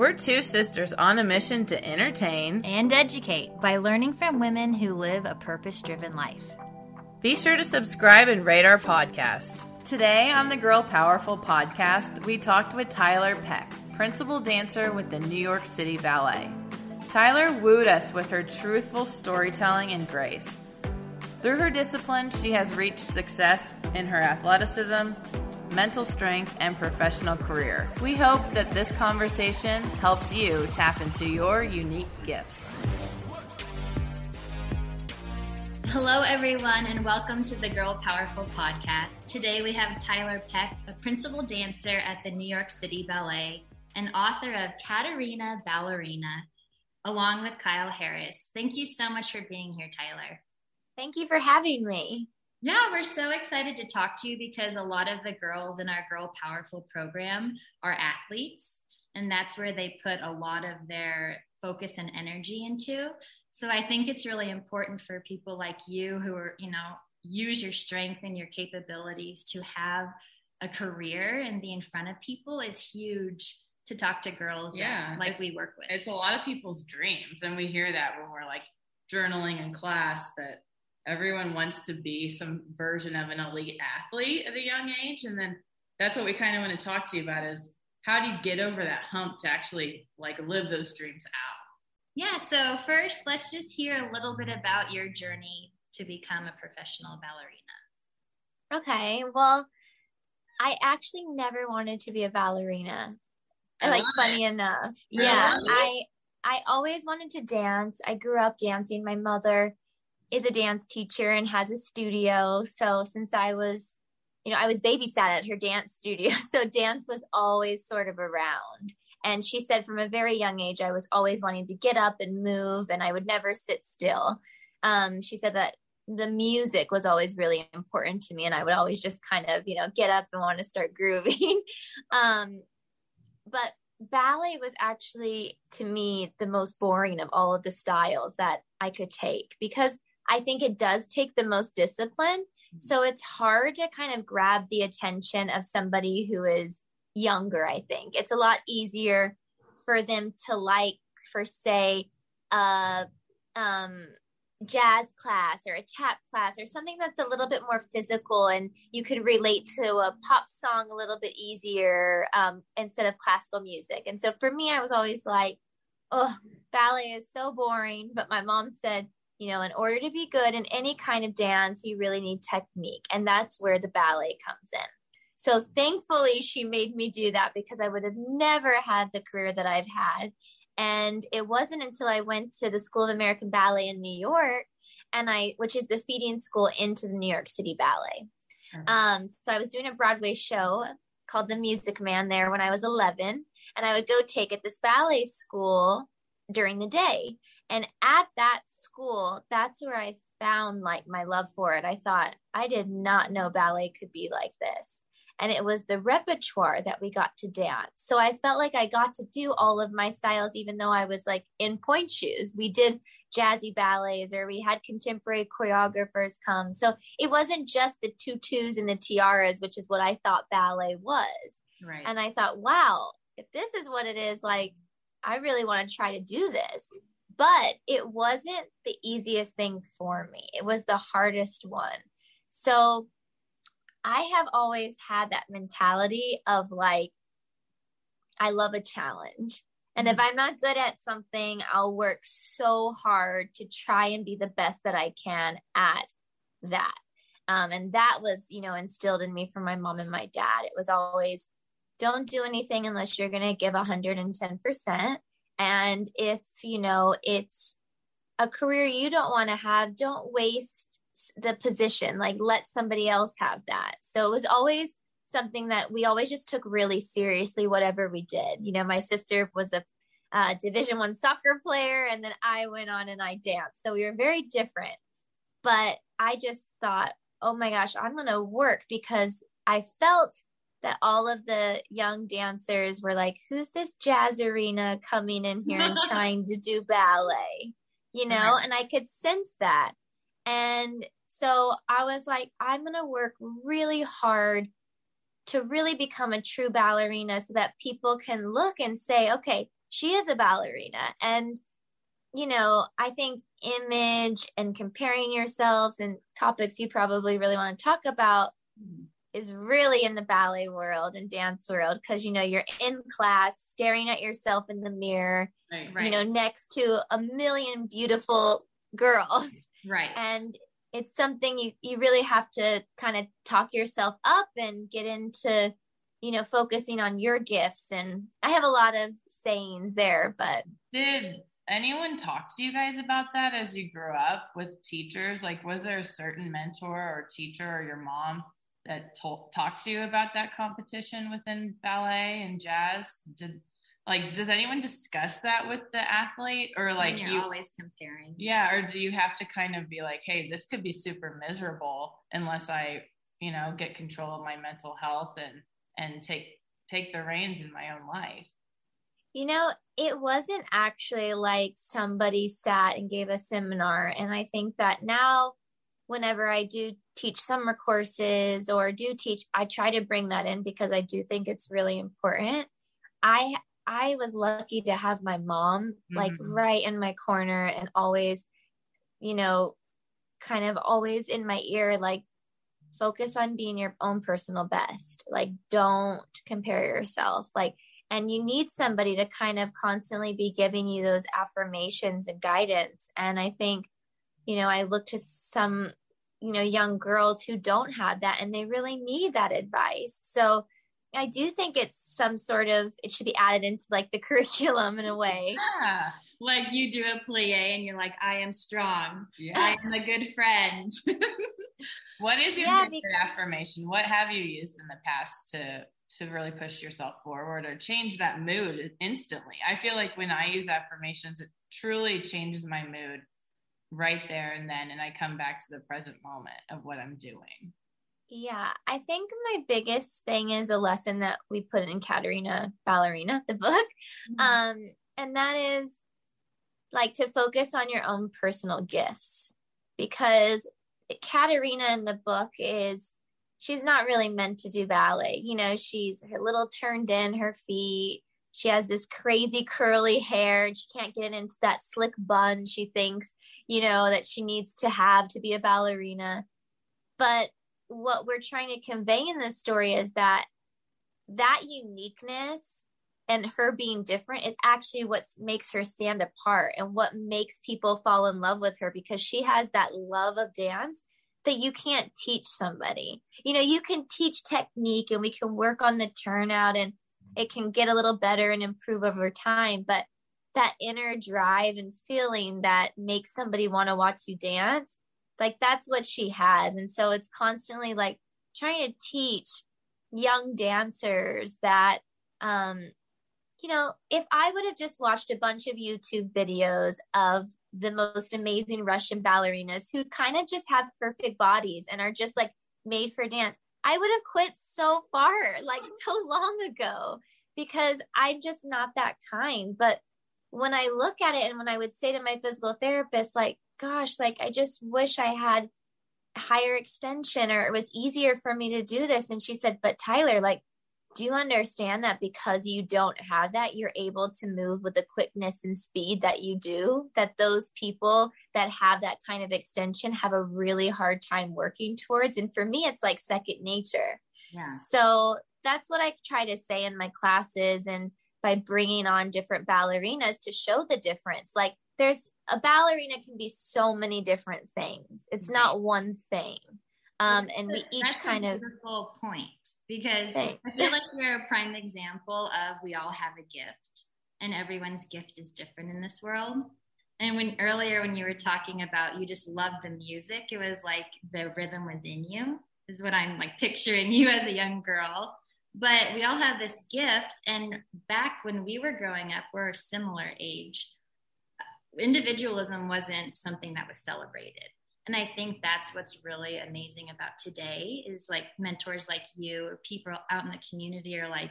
We're two sisters on a mission to entertain and educate by learning from women who live a purpose driven life. Be sure to subscribe and rate our podcast. Today on the Girl Powerful podcast, we talked with Tiler Peck, principal dancer with the New York City Ballet. Tiler wooed us with her truthful storytelling and grace. Through her discipline, she has reached success in her athleticism, mental strength, and professional career. We hope that this conversation helps you tap into your unique gifts. Hello, everyone, and welcome to the Girl Powerful podcast. Today we have Tiler Peck, a principal dancer at the New York City Ballet and author of Katarina Ballerina, along with Kyle Harris. Thank you so much for being here, Tiler. Thank you for having me. Yeah, we're so excited to talk to you because a lot of the girls in our Girl Powerful program are athletes, and that's where they put a lot of their focus and energy into. So I think it's really important for people like you who are, you know, use your strength and your capabilities to have a career and be in front of people is huge to talk to girls yeah, like we work with. It's a lot of people's dreams. And we hear that when we're like journaling in class that everyone wants to be some version of an elite athlete at a young age. And then that's what we kind of want to talk to you about is how do you get over that hump to actually like live those dreams out? Yeah, so first, let's just hear a little bit about your journey to become a professional ballerina. Okay, well, I actually never wanted to be a ballerina. I like funny it. enough. Really? Yeah, I I always wanted to dance. I grew up dancing. My mother is a dance teacher and has a studio. So since I was, you know, I was babysat at her dance studio. So dance was always sort of around. And she said from a very young age, I was always wanting to get up and move and I would never sit still. Um, she said that the music was always really important to me and I would always just kind of, you know, get up and want to start grooving. um, but ballet was actually to me the most boring of all of the styles that I could take because I think it does take the most discipline. So it's hard to kind of grab the attention of somebody who is younger, I think. It's a lot easier for them to like, for say, a um, jazz class or a tap class or something that's a little bit more physical and you can relate to a pop song a little bit easier um, instead of classical music. And so for me, I was always like, oh, ballet is so boring. But my mom said, you know, in order to be good in any kind of dance, you really need technique. And that's where the ballet comes in. So thankfully, she made me do that because I would have never had the career that I've had. And it wasn't until I went to the School of American Ballet in New York, and I, which is the feeding school into the New York City Ballet. Mm-hmm. Um, so I was doing a Broadway show called The Music Man there when I was 11, and I would go take at this ballet school during the day. And at that school, that's where I found like my love for it. I thought I did not know ballet could be like this and it was the repertoire that we got to dance. So I felt like I got to do all of my styles, even though I was like in pointe shoes. We did jazzy ballets or we had contemporary choreographers come. So it wasn't just the tutus and the tiaras, which is what I thought ballet was. Right. And I thought, wow, if this is what it is, like, I really want to try to do this. But it wasn't the easiest thing for me. It was the hardest one. So I have always had that mentality of like, I love a challenge. And if mm-hmm. I'm not good at something, I'll work so hard to try and be the best that I can at that. Um, and that was, you know, instilled in me from my mom and my dad. It was always, don't do anything unless you're going to give 110%. And if, you know, it's a career you don't want to have, don't waste the position. Like let somebody else have that. So it was always something that we always just took really seriously, whatever we did. You know, my sister was a uh, division one soccer player and then I went on and I danced. So we were very different. But I just thought, oh my gosh, I'm going to work because I felt that all of the young dancers were like, who's this jazzerina coming in here and trying to do ballet? You know, and I could sense that. And so I was like, I'm going to work really hard to really become a true ballerina so that people can look and say, okay, she is a ballerina. And, you know, I think image and comparing yourselves and topics you probably really want to talk about is really in the ballet world and dance world because you know you're in class staring at yourself in the mirror right, right. you know next to a million beautiful girls. Right. And it's something you you really have to kind of talk yourself up and get into you know focusing on your gifts. And i have a lot of sayings there but did anyone talk to you guys about that as you grew up with teachers? Like was there a certain mentor or teacher or your mom that told, talked to you about that competition within ballet and jazz? Did like does anyone discuss that with the athlete? Or like you're you, always comparing. Yeah or do you have to kind of be like hey this could be super miserable unless i you know get control of my mental health and and take take the reins in my own life? You know it wasn't actually like somebody sat and gave a seminar and i think that now whenever i do teach summer courses or do teach i try to bring that in because i do think it's really important i I was lucky to have my mom like mm-hmm. right in my corner and always, you know, kind of always in my ear, like focus on being your own personal best. Like, don't compare yourself. Like, and you need somebody to kind of constantly be giving you those affirmations and guidance. And I think, you know, I look to some, you know, young girls who don't have that and they really need that advice. So, I do think it's some sort of it should be added into like the curriculum in a way. Yeah. Like you do a plie and you're like, I am strong. Yeah. I am a good friend. what is your yeah, because- affirmation? What have you used in the past to to really push yourself forward or change that mood instantly? I feel like when I use affirmations, it truly changes my mood right there and then and I come back to the present moment of what I'm doing. Yeah, I think my biggest thing is a lesson that we put in Katarina Ballerina, the book. Mm-hmm. Um, and that is like to focus on your own personal gifts because Katarina in the book is she's not really meant to do ballet. You know, she's her little turned in her feet. She has this crazy curly hair and she can't get it into that slick bun she thinks, you know, that she needs to have to be a ballerina. But what we're trying to convey in this story is that that uniqueness and her being different is actually what makes her stand apart and what makes people fall in love with her because she has that love of dance that you can't teach somebody. You know, you can teach technique and we can work on the turnout and it can get a little better and improve over time, but that inner drive and feeling that makes somebody want to watch you dance like that's what she has. And so it's constantly like trying to teach young dancers that um you know if i would have just watched a bunch of youtube videos of the most amazing russian ballerinas who kind of just have perfect bodies and are just like made for dance i would have quit so far like so long ago because i'm just not that kind but when i look at it and when i would say to my physical therapist like gosh, like I just wish I had higher extension or it was easier for me to do this. And she said, but Tiler, like do you understand that because you don't have that, you're able to move with the quickness and speed that you do? That those people that have that kind of extension have a really hard time working towards. And for me, it's like second nature. Yeah. So that's what I try to say in my classes and by bringing on different ballerinas to show the difference. Like there's a ballerina can be so many different things. It's right. not one thing. Um, and we each kind of point because. I feel like you're a prime example of we all have a gift and everyone's gift is different in this world. And when earlier when you were talking about you just love the music, it was like the rhythm was in you, is what I'm like picturing you as a young girl. But we all have this gift. And back when we were growing up, we're a similar age. Individualism wasn't something that was celebrated and i think that's what's really amazing about today is like mentors like you or people out in the community are like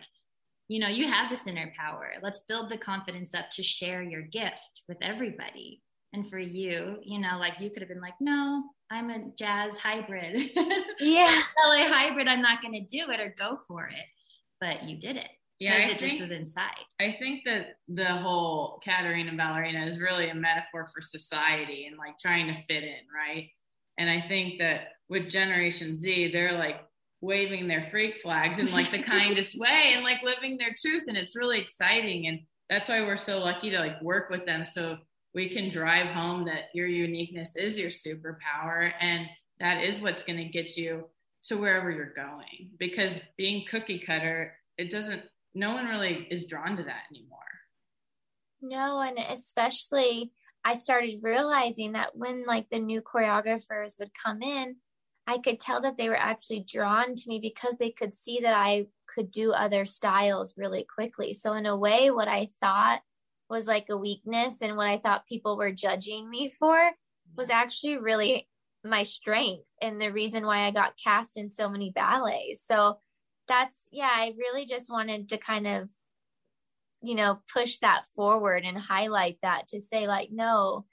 you know you have this inner power. Let's build the confidence up to share your gift with everybody. And for you you know like you could have been like no i'm a jazz hybrid. Yeah. La hybrid i'm not going to do it or go for it. But you did it yeah, I it think, just was inside. I think that the whole Katarina ballerina is really a metaphor for society and like trying to fit in, right? And I think that with Generation Z, they're like waving their freak flags in like the kindest way and like living their truth. And it's really exciting. And that's why we're so lucky to like work with them. So we can drive home that your uniqueness is your superpower. And that is what's going to get you to wherever you're going. Because being cookie cutter, it doesn't no one really is drawn to that anymore. No, and especially I started realizing that when like the new choreographers would come in, I could tell that they were actually drawn to me because they could see that I could do other styles really quickly. So in a way, what I thought was like a weakness and what I thought people were judging me for was actually really my strength and the reason why I got cast in so many ballets. So that's yeah i really just wanted to kind of you know push that forward and highlight that to say like no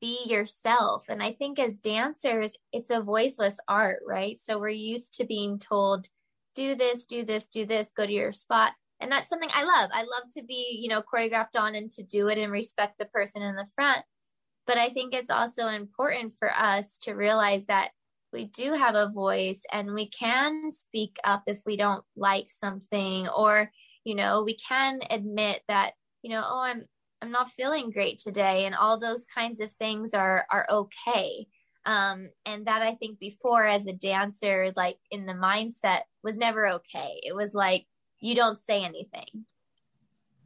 be yourself. And i think as dancers it's a voiceless art right? So we're used to being told do this do this do this go to your spot. And that's something i love. I love to be you know choreographed on and to do it and respect the person in the front. But i think it's also important for us to realize that we do have a voice and we can speak up if we don't like something or you know we can admit that you know oh i'm i'm not feeling great today and all those kinds of things are are okay. Um and that i think before as a dancer like in the mindset was never okay. It was like you don't say anything.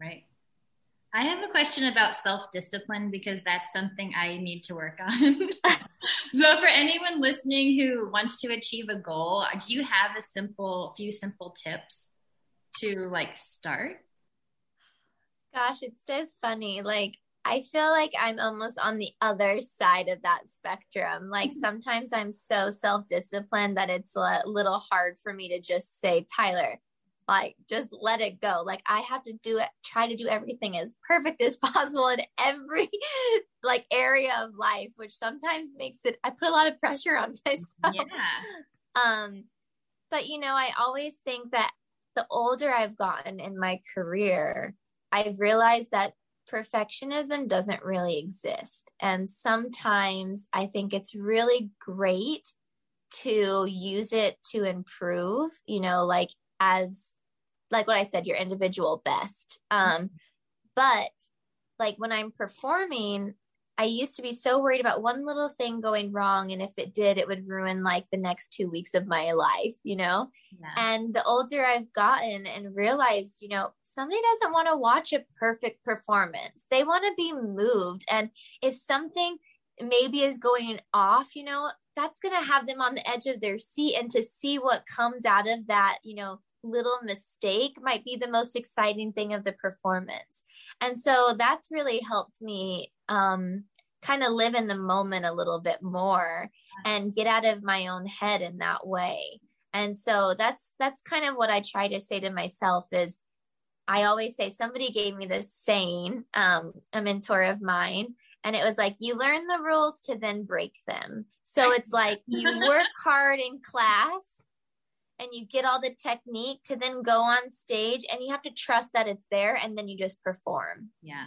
Right I have a question about self discipline because that's something I need to work on. so, for anyone listening who wants to achieve a goal, do you have a simple, few simple tips to like start? Gosh, it's so funny. Like, I feel like I'm almost on the other side of that spectrum. Like, mm-hmm. sometimes I'm so self disciplined that it's a little hard for me to just say, Tiler, like just let it go. Like i have to do it try to do everything as perfect as possible in every like area of life which sometimes makes it i put a lot of pressure on myself. Yeah. um but you know i always think that the older i've gotten in my career i've realized that perfectionism doesn't really exist. And sometimes i think it's really great to use it to improve you know like as like what I said, your individual best. Um, but like when I'm performing, I used to be so worried about one little thing going wrong. And if it did, it would ruin like the next two weeks of my life, you know? Yeah. And the older I've gotten and realized, you know, somebody doesn't want to watch a perfect performance. They want to be moved. And if something maybe is going off, you know, that's going to have them on the edge of their seat and to see what comes out of that, you know, little mistake might be the most exciting thing of the performance. And so that's really helped me um, kind of live in the moment a little bit more and get out of my own head in that way. And so that's that's kind of what I try to say to myself is I always say somebody gave me this saying, um, a mentor of mine, and it was like you learn the rules to then break them. So it's like you work hard in class and you get all the technique to then go on stage and you have to trust that it's there and then you just perform. Yeah.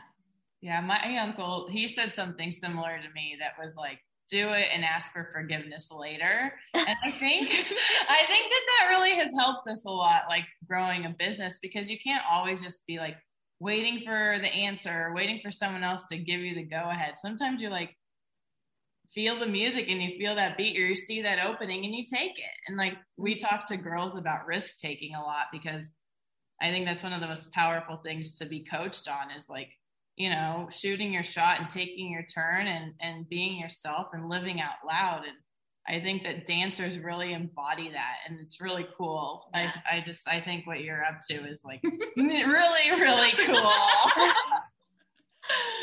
Yeah, my uncle, he said something similar to me that was like, do it and ask for forgiveness later. And I think I think that that really has helped us a lot like growing a business because you can't always just be like waiting for the answer, waiting for someone else to give you the go ahead. Sometimes you like feel the music and you feel that beat or you see that opening and you take it. And like we mm-hmm. talk to girls about risk taking a lot because I think that's one of the most powerful things to be coached on is like you know, shooting your shot and taking your turn and, and being yourself and living out loud. And I think that dancers really embody that and it's really cool. Yeah. I, I just, I think what you're up to is like really, really cool.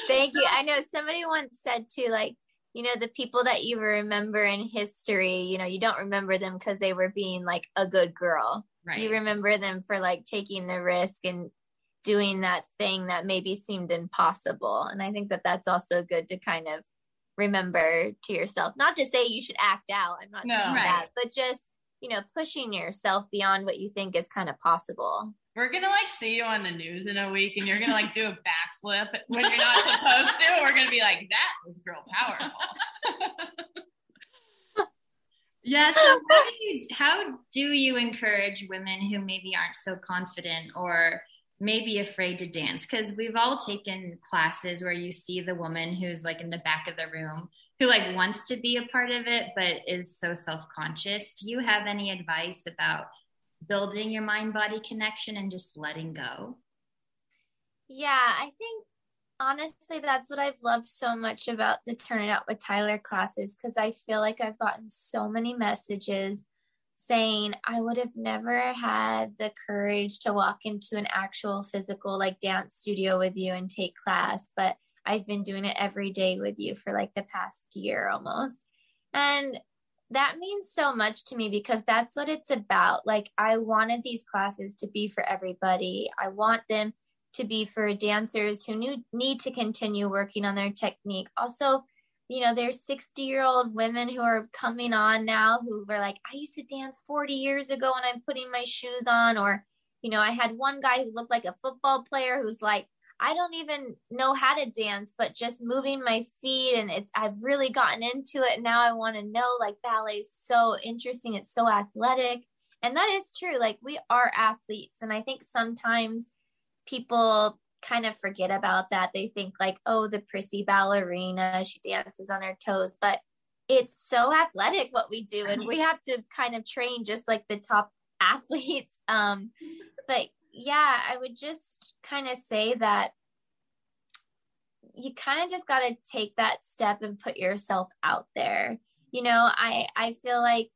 Thank you. I know somebody once said too, like, you know, the people that you remember in history, you know, you don't remember them because they were being like a good girl. Right. You remember them for like taking the risk and doing that thing that maybe seemed impossible. And I think that that's also good to kind of remember to yourself. Not to say you should act out, I'm not no, saying right. that, but just, you know, pushing yourself beyond what you think is kind of possible. We're gonna like see you on the news in a week and you're gonna like do a backflip when you're not supposed to. We're gonna be like, that was girl powerful. yeah. So how do you how do you encourage women who maybe aren't so confident or maybe afraid to dance because we've all taken classes where you see the woman who's like in the back of the room who like wants to be a part of it but is so self-conscious do you have any advice about building your mind body connection and just letting go yeah i think honestly that's what i've loved so much about the turn it out with tiler classes because i feel like i've gotten so many messages saying I would have never had the courage to walk into an actual physical like dance studio with you and take class, but I've been doing it every day with you for like the past year almost. And that means so much to me because that's what it's about. Like, I wanted these classes to be for everybody. I want them to be for dancers who new, need to continue working on their technique. Also, you know, there's 60 year old women who are coming on now who were like, I used to dance 40 years ago and I'm putting my shoes on. Or, you know, I had one guy who looked like a football player who's like, I don't even know how to dance, but just moving my feet and it's I've really gotten into it. Now I want to know like ballet is so interesting. It's so athletic. And that is true. Like we are athletes. And I think sometimes people kind of forget about that. They think like, oh, the prissy ballerina, she dances on her toes, but it's so athletic what we do, and we have to kind of train just like the top athletes. Um, but yeah, I would just kind of say that you kind of just got to take that step and put yourself out there. You know, I I feel like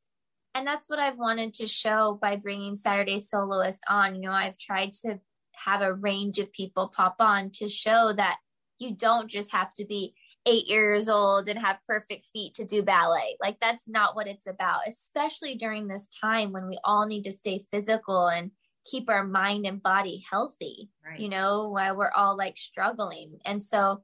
and that's what I've wanted to show by bringing Saturday Soloist on. You know, I've tried to have a range of people pop on to show that you don't just have to be eight years old and have perfect feet to do ballet. Like that's not what it's about, especially during this time when we all need to stay physical and keep our mind and body healthy, right. you know, while we're all like struggling. And so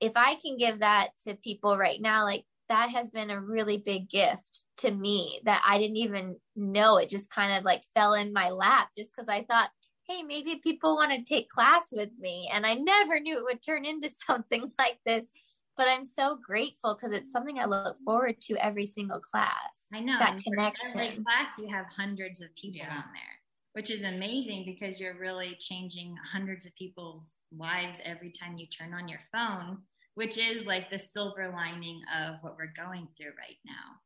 if I can give that to people right now, like that has been a really big gift to me that I didn't even know. It just kind of like fell in my lap just because I thought hey, maybe people want to take class with me. And I never knew it would turn into something like this. But I'm so grateful because it's something I look forward to every single class. I know that connection. every class, you have hundreds of people yeah. on there, which is amazing because you're really changing hundreds of people's lives every time you turn on your phone, which is like the silver lining of what we're going through right now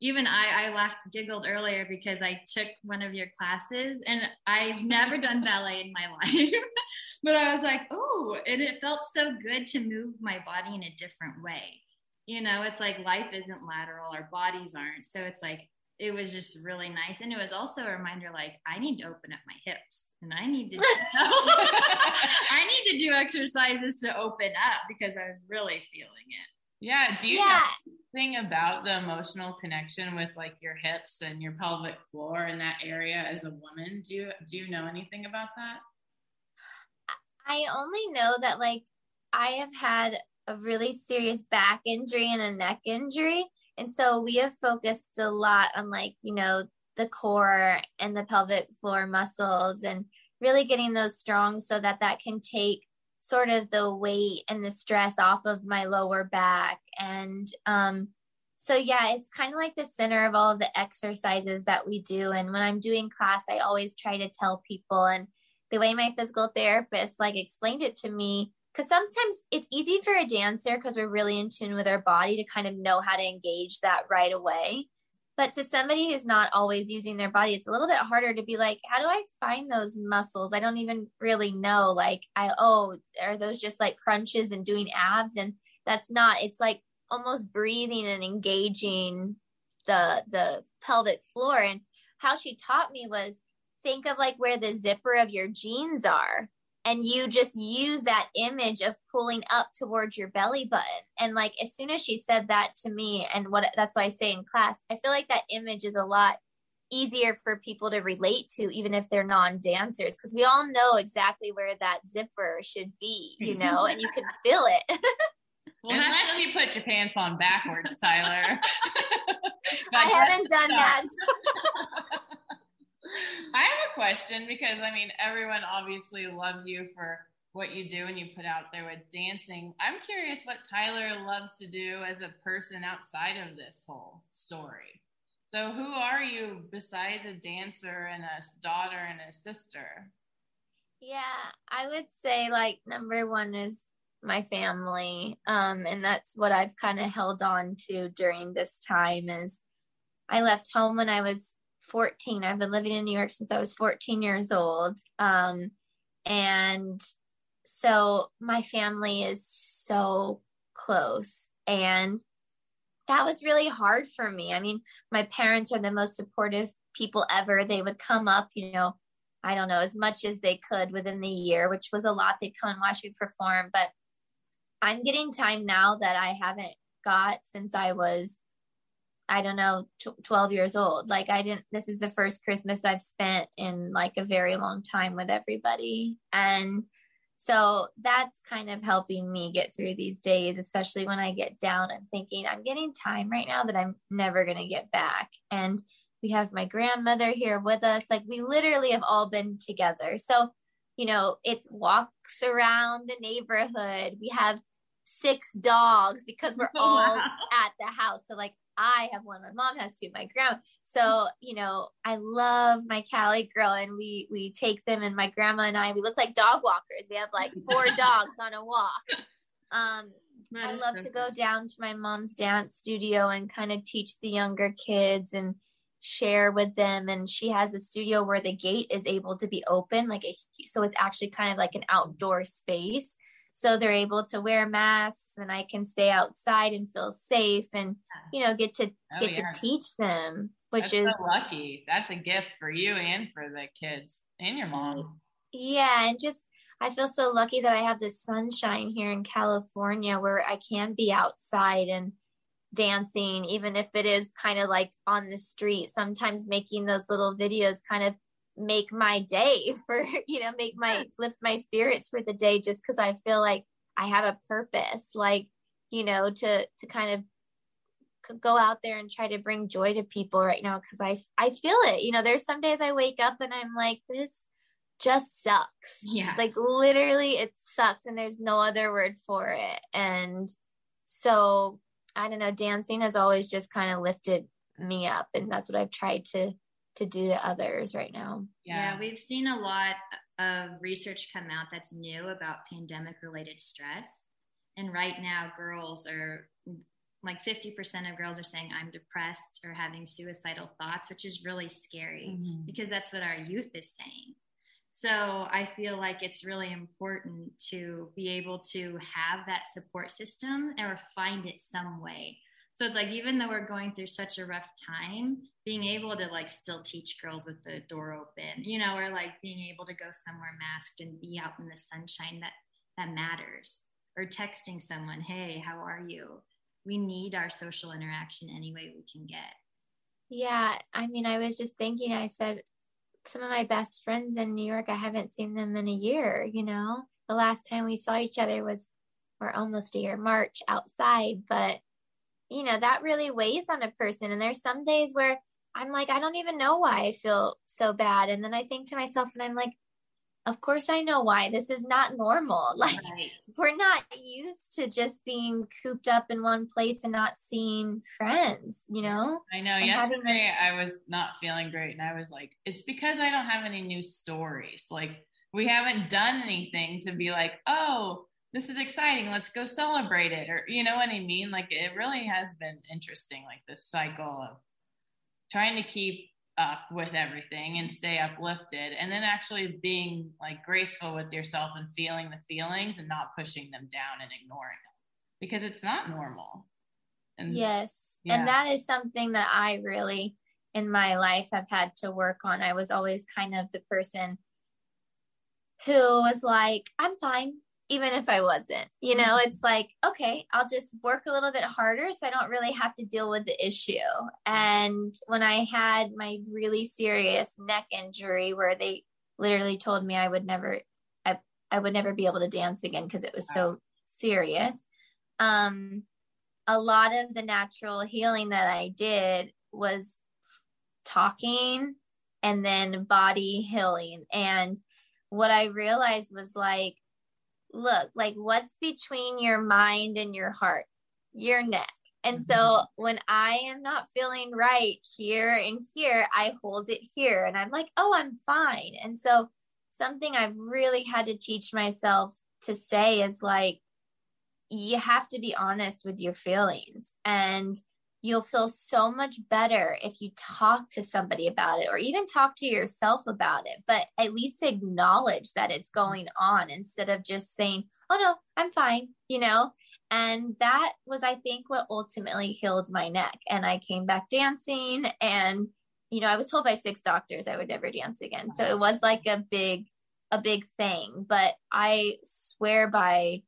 even I, I laughed, giggled earlier because I took one of your classes and I've never done ballet in my life. but I was like, oh, and it felt so good to move my body in a different way. You know, it's like life isn't lateral, our bodies aren't. So it's like, it was just really nice. And it was also a reminder like, I need to open up my hips and I need to, I need to do exercises to open up because I was really feeling it. Yeah. Do you yeah. know anything about the emotional connection with like your hips and your pelvic floor in that area as a woman? Do you do you know anything about that? I only know that like I have had a really serious back injury and a neck injury. And so we have focused a lot on like, you know, the core and the pelvic floor muscles and really getting those strong so that that can take sort of the weight and the stress off of my lower back. And um so yeah it's kind of like the center of all of the exercises that we do. And when i'm doing class i always try to tell people. And the way my physical therapist like explained it to me because sometimes it's easy for a dancer because we're really in tune with our body to kind of know how to engage that right away but to somebody who's not always using their body. It's a little bit harder to be like how do i find those muscles? I don't even really know like i oh are those just like crunches and doing abs? And that's not it's like almost breathing and engaging the the pelvic floor. And how she taught me was think of like where the zipper of your jeans are and you just use that image of pulling up towards your belly button. And like as soon as she said that to me and what that's what i say in class i feel like that image is a lot easier for people to relate to even if they're non-dancers because we all know exactly where that zipper should be you mm-hmm. know and you can feel it. Unless you put your pants on backwards tiler. I haven't done that. I have a question because I mean, everyone obviously loves you for what you do and you put out there with dancing. I'm curious what Tiler loves to do as a person outside of this whole story. So, who are you besides a dancer and a daughter and a sister? Yeah, I would say like number one is my family. Um, and that's what I've kind of held on to during this time is I left home when I was 14. I've been living in New York since I was 14 years old. Um, and so my family is so close. And that was really hard for me. I mean, my parents are the most supportive people ever. They would come up, you know, I don't know, as much as they could within the year, which was a lot. They'd come and watch me perform. But I'm getting time now that I haven't got since I was I don't know, 12 years old. Like, I didn't, this is the first Christmas I've spent in like a very long time with everybody. And so that's kind of helping me get through these days, especially when I get down. I'm thinking, I'm getting time right now that I'm never going to get back. And we have my grandmother here with us. Like, we literally have all been together. So, you know, it's walks around the neighborhood. We have six dogs because we're all wow. at the house. So like I have one, my mom has two, my grandma. So, you know, I love my Cali girl and we we take them and my grandma and I we look like dog walkers. We have like four dogs on a walk. Um I love to go down to my mom's dance studio and kind of teach the younger kids and share with them and she has a studio where the gate is able to be open like a, so it's actually kind of like an outdoor space so they're able to wear masks and I can stay outside and feel safe and you know get to oh, get yeah. to teach them which That's is so lucky. That's a gift for you and for the kids and your mom. Yeah, and just I feel so lucky that I have this sunshine here in California where I can be outside and dancing even if it is kind of like on the street sometimes making those little videos kind of make my day for you know make my lift my spirits for the day just because i feel like i have a purpose like you know to to kind of go out there and try to bring joy to people right now because i i feel it. You know there's some days i wake up and i'm like this just sucks. Yeah. Like literally it sucks and there's no other word for it. And so i don't know dancing has always just kind of lifted me up and that's what i've tried to to do to others right now. Yeah. yeah, we've seen a lot of research come out that's new about pandemic related stress. And right now, girls are like 50% of girls are saying, I'm depressed or having suicidal thoughts, which is really scary mm-hmm. because that's what our youth is saying. So I feel like it's really important to be able to have that support system or find it some way so it's like even though we're going through such a rough time being able to like still teach girls with the door open you know or like being able to go somewhere masked and be out in the sunshine that that matters. Or texting someone hey how are you? We need our social interaction any way we can get. Yeah i mean i was just thinking i said some of my best friends in new york i haven't seen them in a year you know? The last time we saw each other was or almost a year march outside but you know that really weighs on a person and there's some days where I'm like, I don't even know why I feel so bad. And then I think to myself, and I'm like, of course I know why. This is not normal. Like right. we're not used to just being cooped up in one place and not seeing friends, you know? I know. And yesterday having... I was not feeling great and I was like, it's because I don't have any new stories. Like we haven't done anything to be like, oh, this is exciting. Let's go celebrate it. Or you know what I mean? Like it really has been interesting, like this cycle of trying to keep up with everything and stay uplifted and then actually being like graceful with yourself and feeling the feelings and not pushing them down and ignoring them because it's not normal and yes yeah. and that is something that i really in my life have had to work on i was always kind of the person who was like i'm fine even if I wasn't. You know, it's like, okay, I'll just work a little bit harder so I don't really have to deal with the issue. And when I had my really serious neck injury where they literally told me I would never I, I would never be able to dance again because it was so serious. Um a lot of the natural healing that I did was talking and then body healing and what I realized was like look like what's between your mind and your heart? Your neck. And so mm-hmm. when i am not feeling right here and here i hold it here and i'm like oh i'm fine. And so something i've really had to teach myself to say is like you have to be honest with your feelings. And you'll feel so much better if you talk to somebody about it or even talk to yourself about it, but at least acknowledge that it's going on instead of just saying, oh no, I'm fine, you know? And that was, I think, what ultimately healed my neck. And I came back dancing and, you know, I was told by six doctors I would never dance again. So it was like a big, a big thing. But I swear by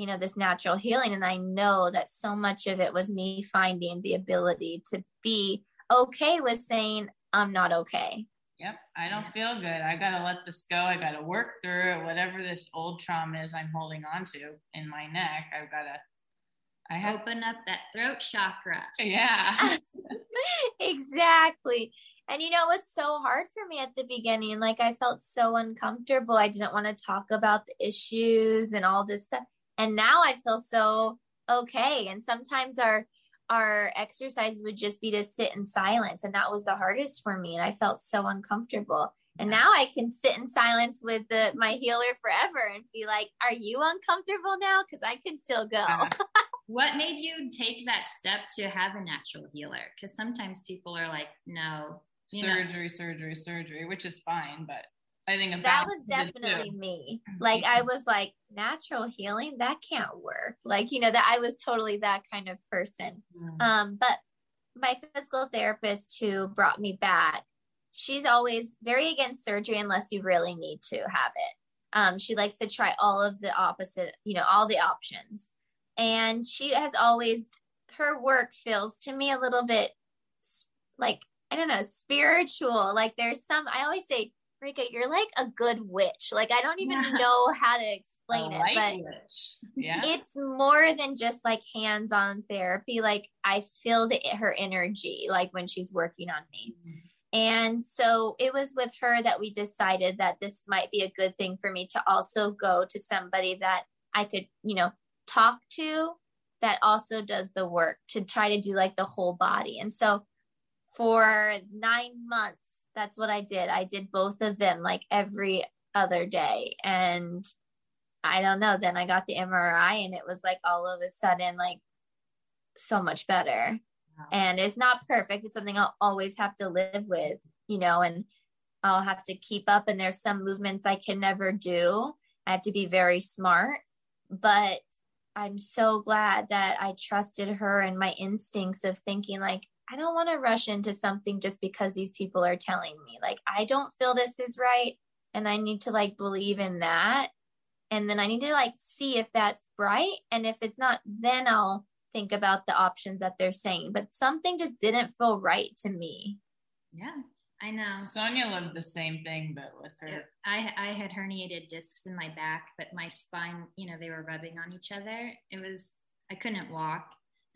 you know this natural healing. And i know that so much of it was me finding the ability to be okay with saying i'm not okay. Yep i don't feel good. I gotta let this go. I gotta work through it. Whatever this old trauma is i'm holding on to in my neck i've gotta i have open up that throat chakra. Yeah. Exactly. And you know, it was so hard for me at the beginning. Like I felt so uncomfortable. I didn't want to talk about the issues and all this stuff and now i feel so okay. And sometimes our our exercise would just be to sit in silence and that was the hardest for me and i felt so uncomfortable. And now i can sit in silence with the my healer forever and be like are you uncomfortable now? Because i can still go. What made you take that step to have a natural healer? Because sometimes people are like no surgery know. surgery surgery which is fine but I think that was definitely me. Like I was like natural healing that can't work. Like you know that I was totally that kind of person. Mm. Um, but my physical therapist who brought me back, she's always very against surgery unless you really need to have it. Um, she likes to try all of the opposite, you know, all the options. And she has always her work feels to me a little bit like I don't know, spiritual. Like there's some I always say Rika, you're like a good witch. Like I don't even yeah. know how to explain it, but witch. yeah. it's more than just like hands-on therapy. Like I feel the her energy like when she's working on me. Mm-hmm. And so it was with her that we decided that this might be a good thing for me to also go to somebody that I could, you know, talk to that also does the work to try to do like the whole body. And so for nine months, that's what I did. I did both of them like every other day. And I don't know. Then I got the MRI and it was like all of a sudden like so much better. Wow. And it's not perfect. It's something I'll always have to live with, you know, and I'll have to keep up. And there's some movements I can never do. I have to be very smart. But I'm so glad that I trusted her and my instincts of thinking like, I don't want to rush into something just because these people are telling me. Like, I don't feel this is right. And I need to like believe in that. And then I need to like see if that's right. And if it's not, then I'll think about the options that they're saying. But something just didn't feel right to me. Yeah, I know. Sonya lived the same thing, but with her. I, I had herniated discs in my back, but my spine, you know, they were rubbing on each other. It was, I couldn't walk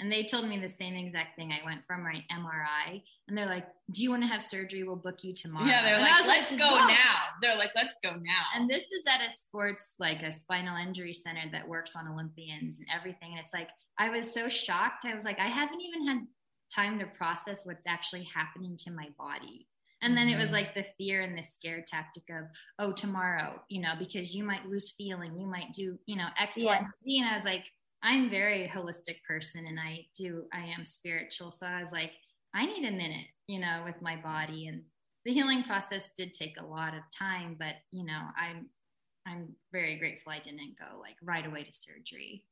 And they told me the same exact thing. I went from my MRI and they're like, Do you want to have surgery? We'll book you tomorrow. Yeah, they're and like, I was let's like, go "Whoa." now. They're like, let's go now. And this is at a sports, like a spinal injury center that works on Olympians and everything. And it's like, I was so shocked. I was like, I haven't even had time to process what's actually happening to my body. And then it was Mhm. like the fear and the scare tactic of, oh, tomorrow, you know, because you might lose feeling, you might do, you know, X, Y, Yeah. Z. And I was like, I'm very holistic person and I do, I am spiritual. So I was like, I need a minute, you know, with my body. And the healing process did take a lot of time, but, you know, I'm, I'm very grateful I didn't go like right away to surgery.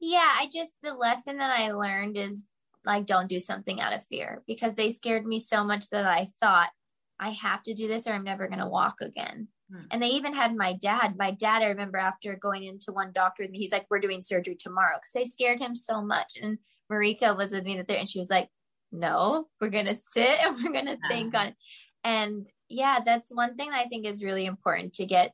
Yeah, I just the lesson that I learned is like don't do something out of fear because they scared me so much that I thought I have to do this or I'm never going to walk again. Hmm. And they even had my dad. My dad, I remember after going into one doctor with me, he's like, "We're doing surgery tomorrow," because they scared him so much. And Marika was with me there, and she was like, "No, we're gonna sit and we're gonna think on." it." And yeah, that's one thing that I think is really important to get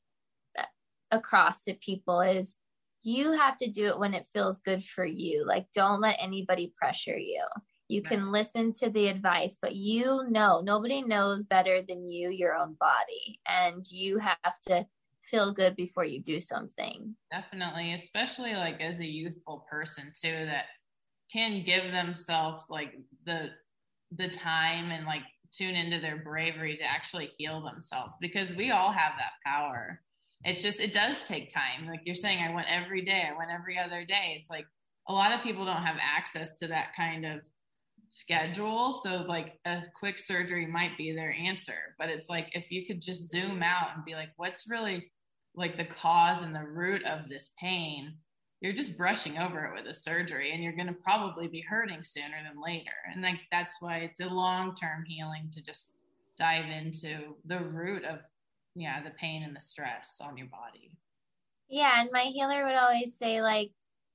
uh, across to people is you have to do it when it feels good for you. Like, don't let anybody pressure you. You can listen to the advice, but you know, nobody knows better than you your own body. And you have to feel good before you do something. Definitely, especially like as a youthful person too, that can give themselves like the the time and like tune into their bravery to actually heal themselves because we all have that power. It's just it does take time. Like you're saying, I went every day, I went every other day. It's like a lot of people don't have access to that kind of schedule. So like a quick surgery might be their answer. But it's like if you could just zoom out and be like, what's really like the cause and the root of this pain, you're just brushing over it with a surgery and you're going to probably be hurting sooner than later. And like that's why it's a long-term healing to just dive into the root of yeah, the pain and the stress on your body. Yeah, and my healer would always say, like,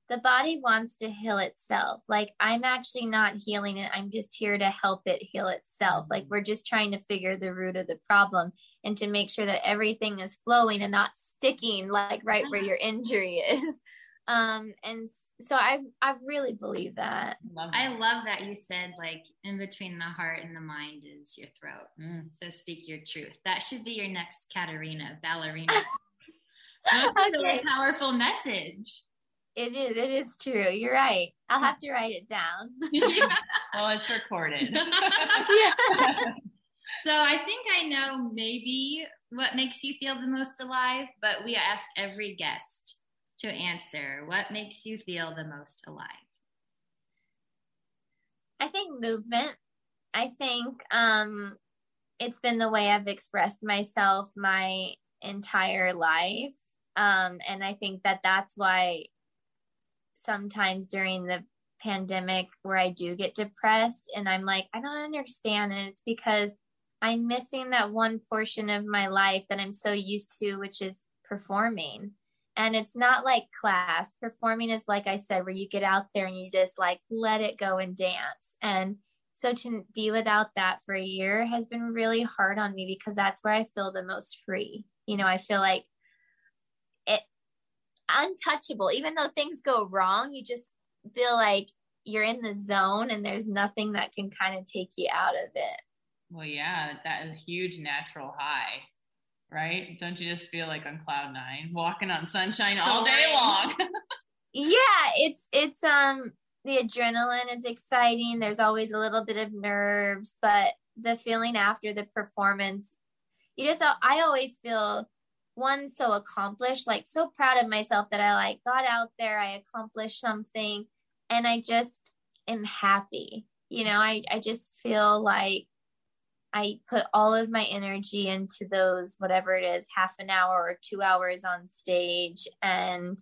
the body wants to heal itself. Like, I'm actually not healing it. I'm just here to help it heal itself. Like, we're just trying to figure the root of the problem and to make sure that everything is flowing and not sticking, like, right where your injury is. Um, and so I, I really believe that. Love I love that you said like in between the heart and the mind is your throat. Mm. So speak your truth. That should be your next Katarina, ballerina. That's a really powerful message. It is, it is true. You're right. I'll have to write it down. Well, it's recorded. yeah. So I think I know maybe what makes you feel the most alive, but we ask every guest to answer what makes you feel the most alive. I think movement. I think um it's been the way I've expressed myself my entire life. Um and I think that that's why sometimes during the pandemic where I do get depressed and I'm like I don't understand and it's because I'm missing that one portion of my life that I'm so used to which is performing. And it's not like class. Performing is like I said, where you get out there and you just like let it go and dance. And so to be without that for a year has been really hard on me because that's where I feel the most free. You know, I feel like untouchable. Even though things go wrong, you just feel like you're in the zone and there's nothing that can kind of take you out of it. Well, yeah, that is a huge natural high, right? Don't you just feel like on cloud nine, walking on sunshine all day long? yeah it's it's um the adrenaline is exciting there's always a little bit of nerves but the feeling after the performance you just i always feel one so accomplished like so proud of myself that i like got out there i accomplished something and i just am happy you know i i just feel like i put all of my energy into those whatever it is half an hour or two hours on stage and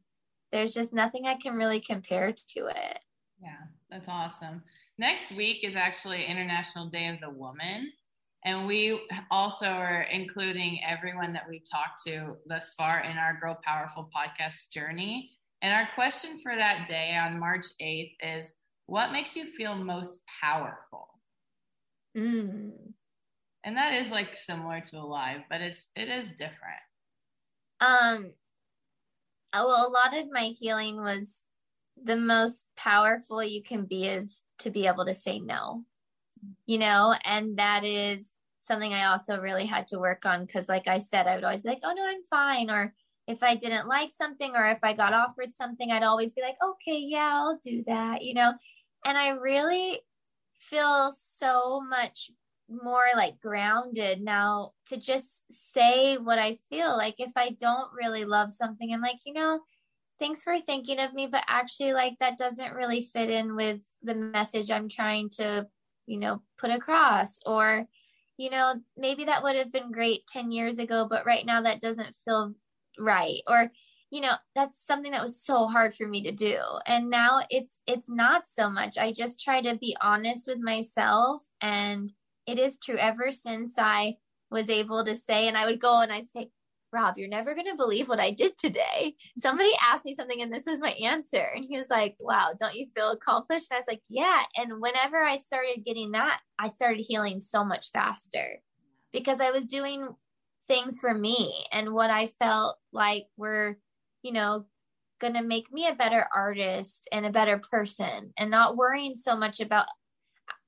there's just nothing I can really compare to it. Yeah, that's awesome. Next week is actually International Day of the Woman. And we also are including everyone that we've talked to thus far in our Girl Powerful podcast journey. And our question for that day on March 8th is what makes you feel most powerful? Mm. And that is like similar to alive, but it's it is different. Um, uh, well, a lot of my healing was the most powerful you can be is to be able to say no, you know, and that is something I also really had to work on because, like I said, I would always be like, oh no, I'm fine. Or if I didn't like something or if I got offered something, I'd always be like, okay, yeah, I'll do that, you know. And I really feel so much more like grounded now to just say what I feel. Like if I don't really love something, I'm like, you know, thanks for thinking of me, but actually, like that doesn't really fit in with the message I'm trying to, you know, put across. Or, you know, maybe that would have been great 10 years ago, but right now that doesn't feel right. Or, you know, that's something that was so hard for me to do. And now it's it's not so much. I just try to be honest with myself and it is true ever since I was able to say and I would go and I'd say, Rob, you're never going to believe what I did today. Somebody asked me something and this was my answer. And he was like, Wow, don't you feel accomplished? And I was like, Yeah. And whenever I started getting that, I started healing so much faster because I was doing things for me and what I felt like were, you know, going to make me a better artist and a better person and not worrying so much about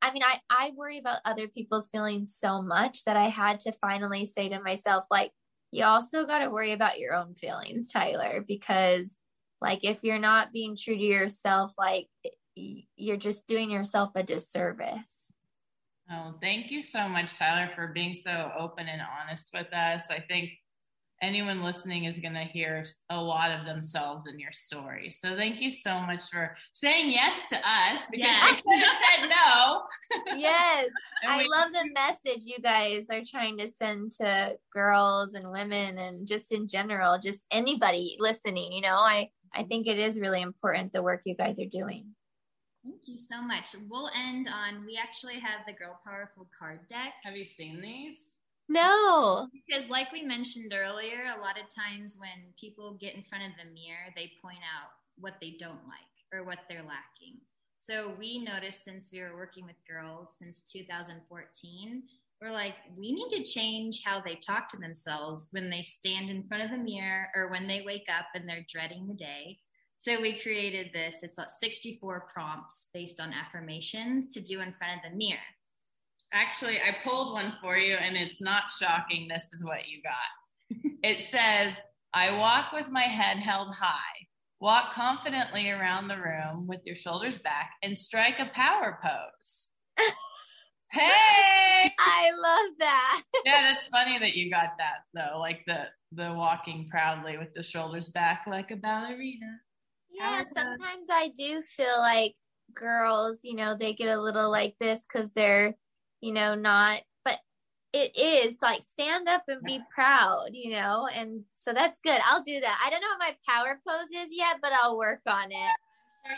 I mean, I, I worry about other people's feelings so much that I had to finally say to myself, like, you also got to worry about your own feelings, Tiler, because, like, if you're not being true to yourself, like, you're just doing yourself a disservice. Oh, thank you so much, Tiler, for being so open and honest with us. I think anyone listening is going to hear a lot of themselves in your story. So thank you so much for saying yes to us because yes. you said no. yes. I we- love the message you guys are trying to send to girls and women and just in general, just anybody listening, you know, I I think it is really important the work you guys are doing. Thank you so much. We'll end on we actually have the Girl Powerful card deck. Have you seen these? No. Because, like we mentioned earlier, a lot of times when people get in front of the mirror, they point out what they don't like or what they're lacking. So, we noticed since we were working with girls since 2014, we're like, we need to change how they talk to themselves when they stand in front of the mirror or when they wake up and they're dreading the day. So we created this. It's 64 prompts based on affirmations to do in front of the mirror. Actually, I pulled one for you and it's not shocking. This is what you got. it says, I walk with my head held high. Walk confidently around the room with your shoulders back and strike a power pose. hey! I love that. yeah, that's funny that you got that though. Like the the walking proudly with the shoulders back like a ballerina. Yeah, sometimes I do feel like girls, you know, they get a little like this because they're you know, not, but it is like stand up and be proud, you know, and so that's good. I'll do that. I don't know what my power pose is yet, but I'll work on it.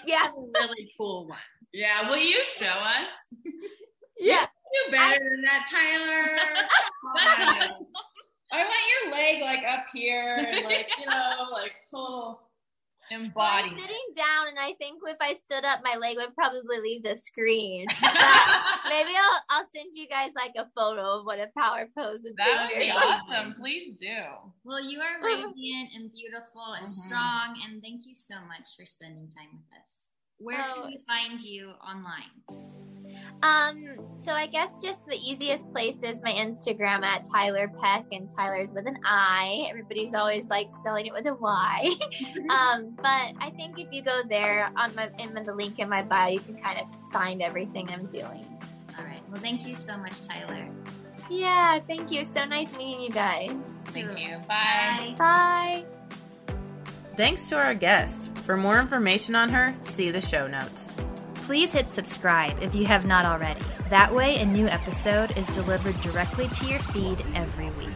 Yeah. really cool one. Yeah. Will you show us? yeah. You do better I, than that, Tiler. awesome. I want your leg like up here and like, you know, like total embody. Well, I'm sitting down, and I think if I stood up, my leg would probably leave the screen. maybe I'll I'll send you guys like a photo of what a power pose would that be. That would be awesome. Please do. Well, you are radiant and beautiful and mm-hmm. strong, and thank you so much for spending time with us. Where oh, can we find you online? Um, so I guess just the easiest place is my Instagram at Tiler Peck, and Tiler's with an I. Everybody's always like spelling it with a Y. um, but I think if you go there on my in the link in my bio, you can kind of find everything I'm doing. All right. Well, thank you so much, Tiler. Yeah, thank you. So nice meeting you guys. Thank you. Bye. Bye. Thanks to our guest. For more information on her, see the show notes please hit subscribe if you have not already. That way, a new episode is delivered directly to your feed every week.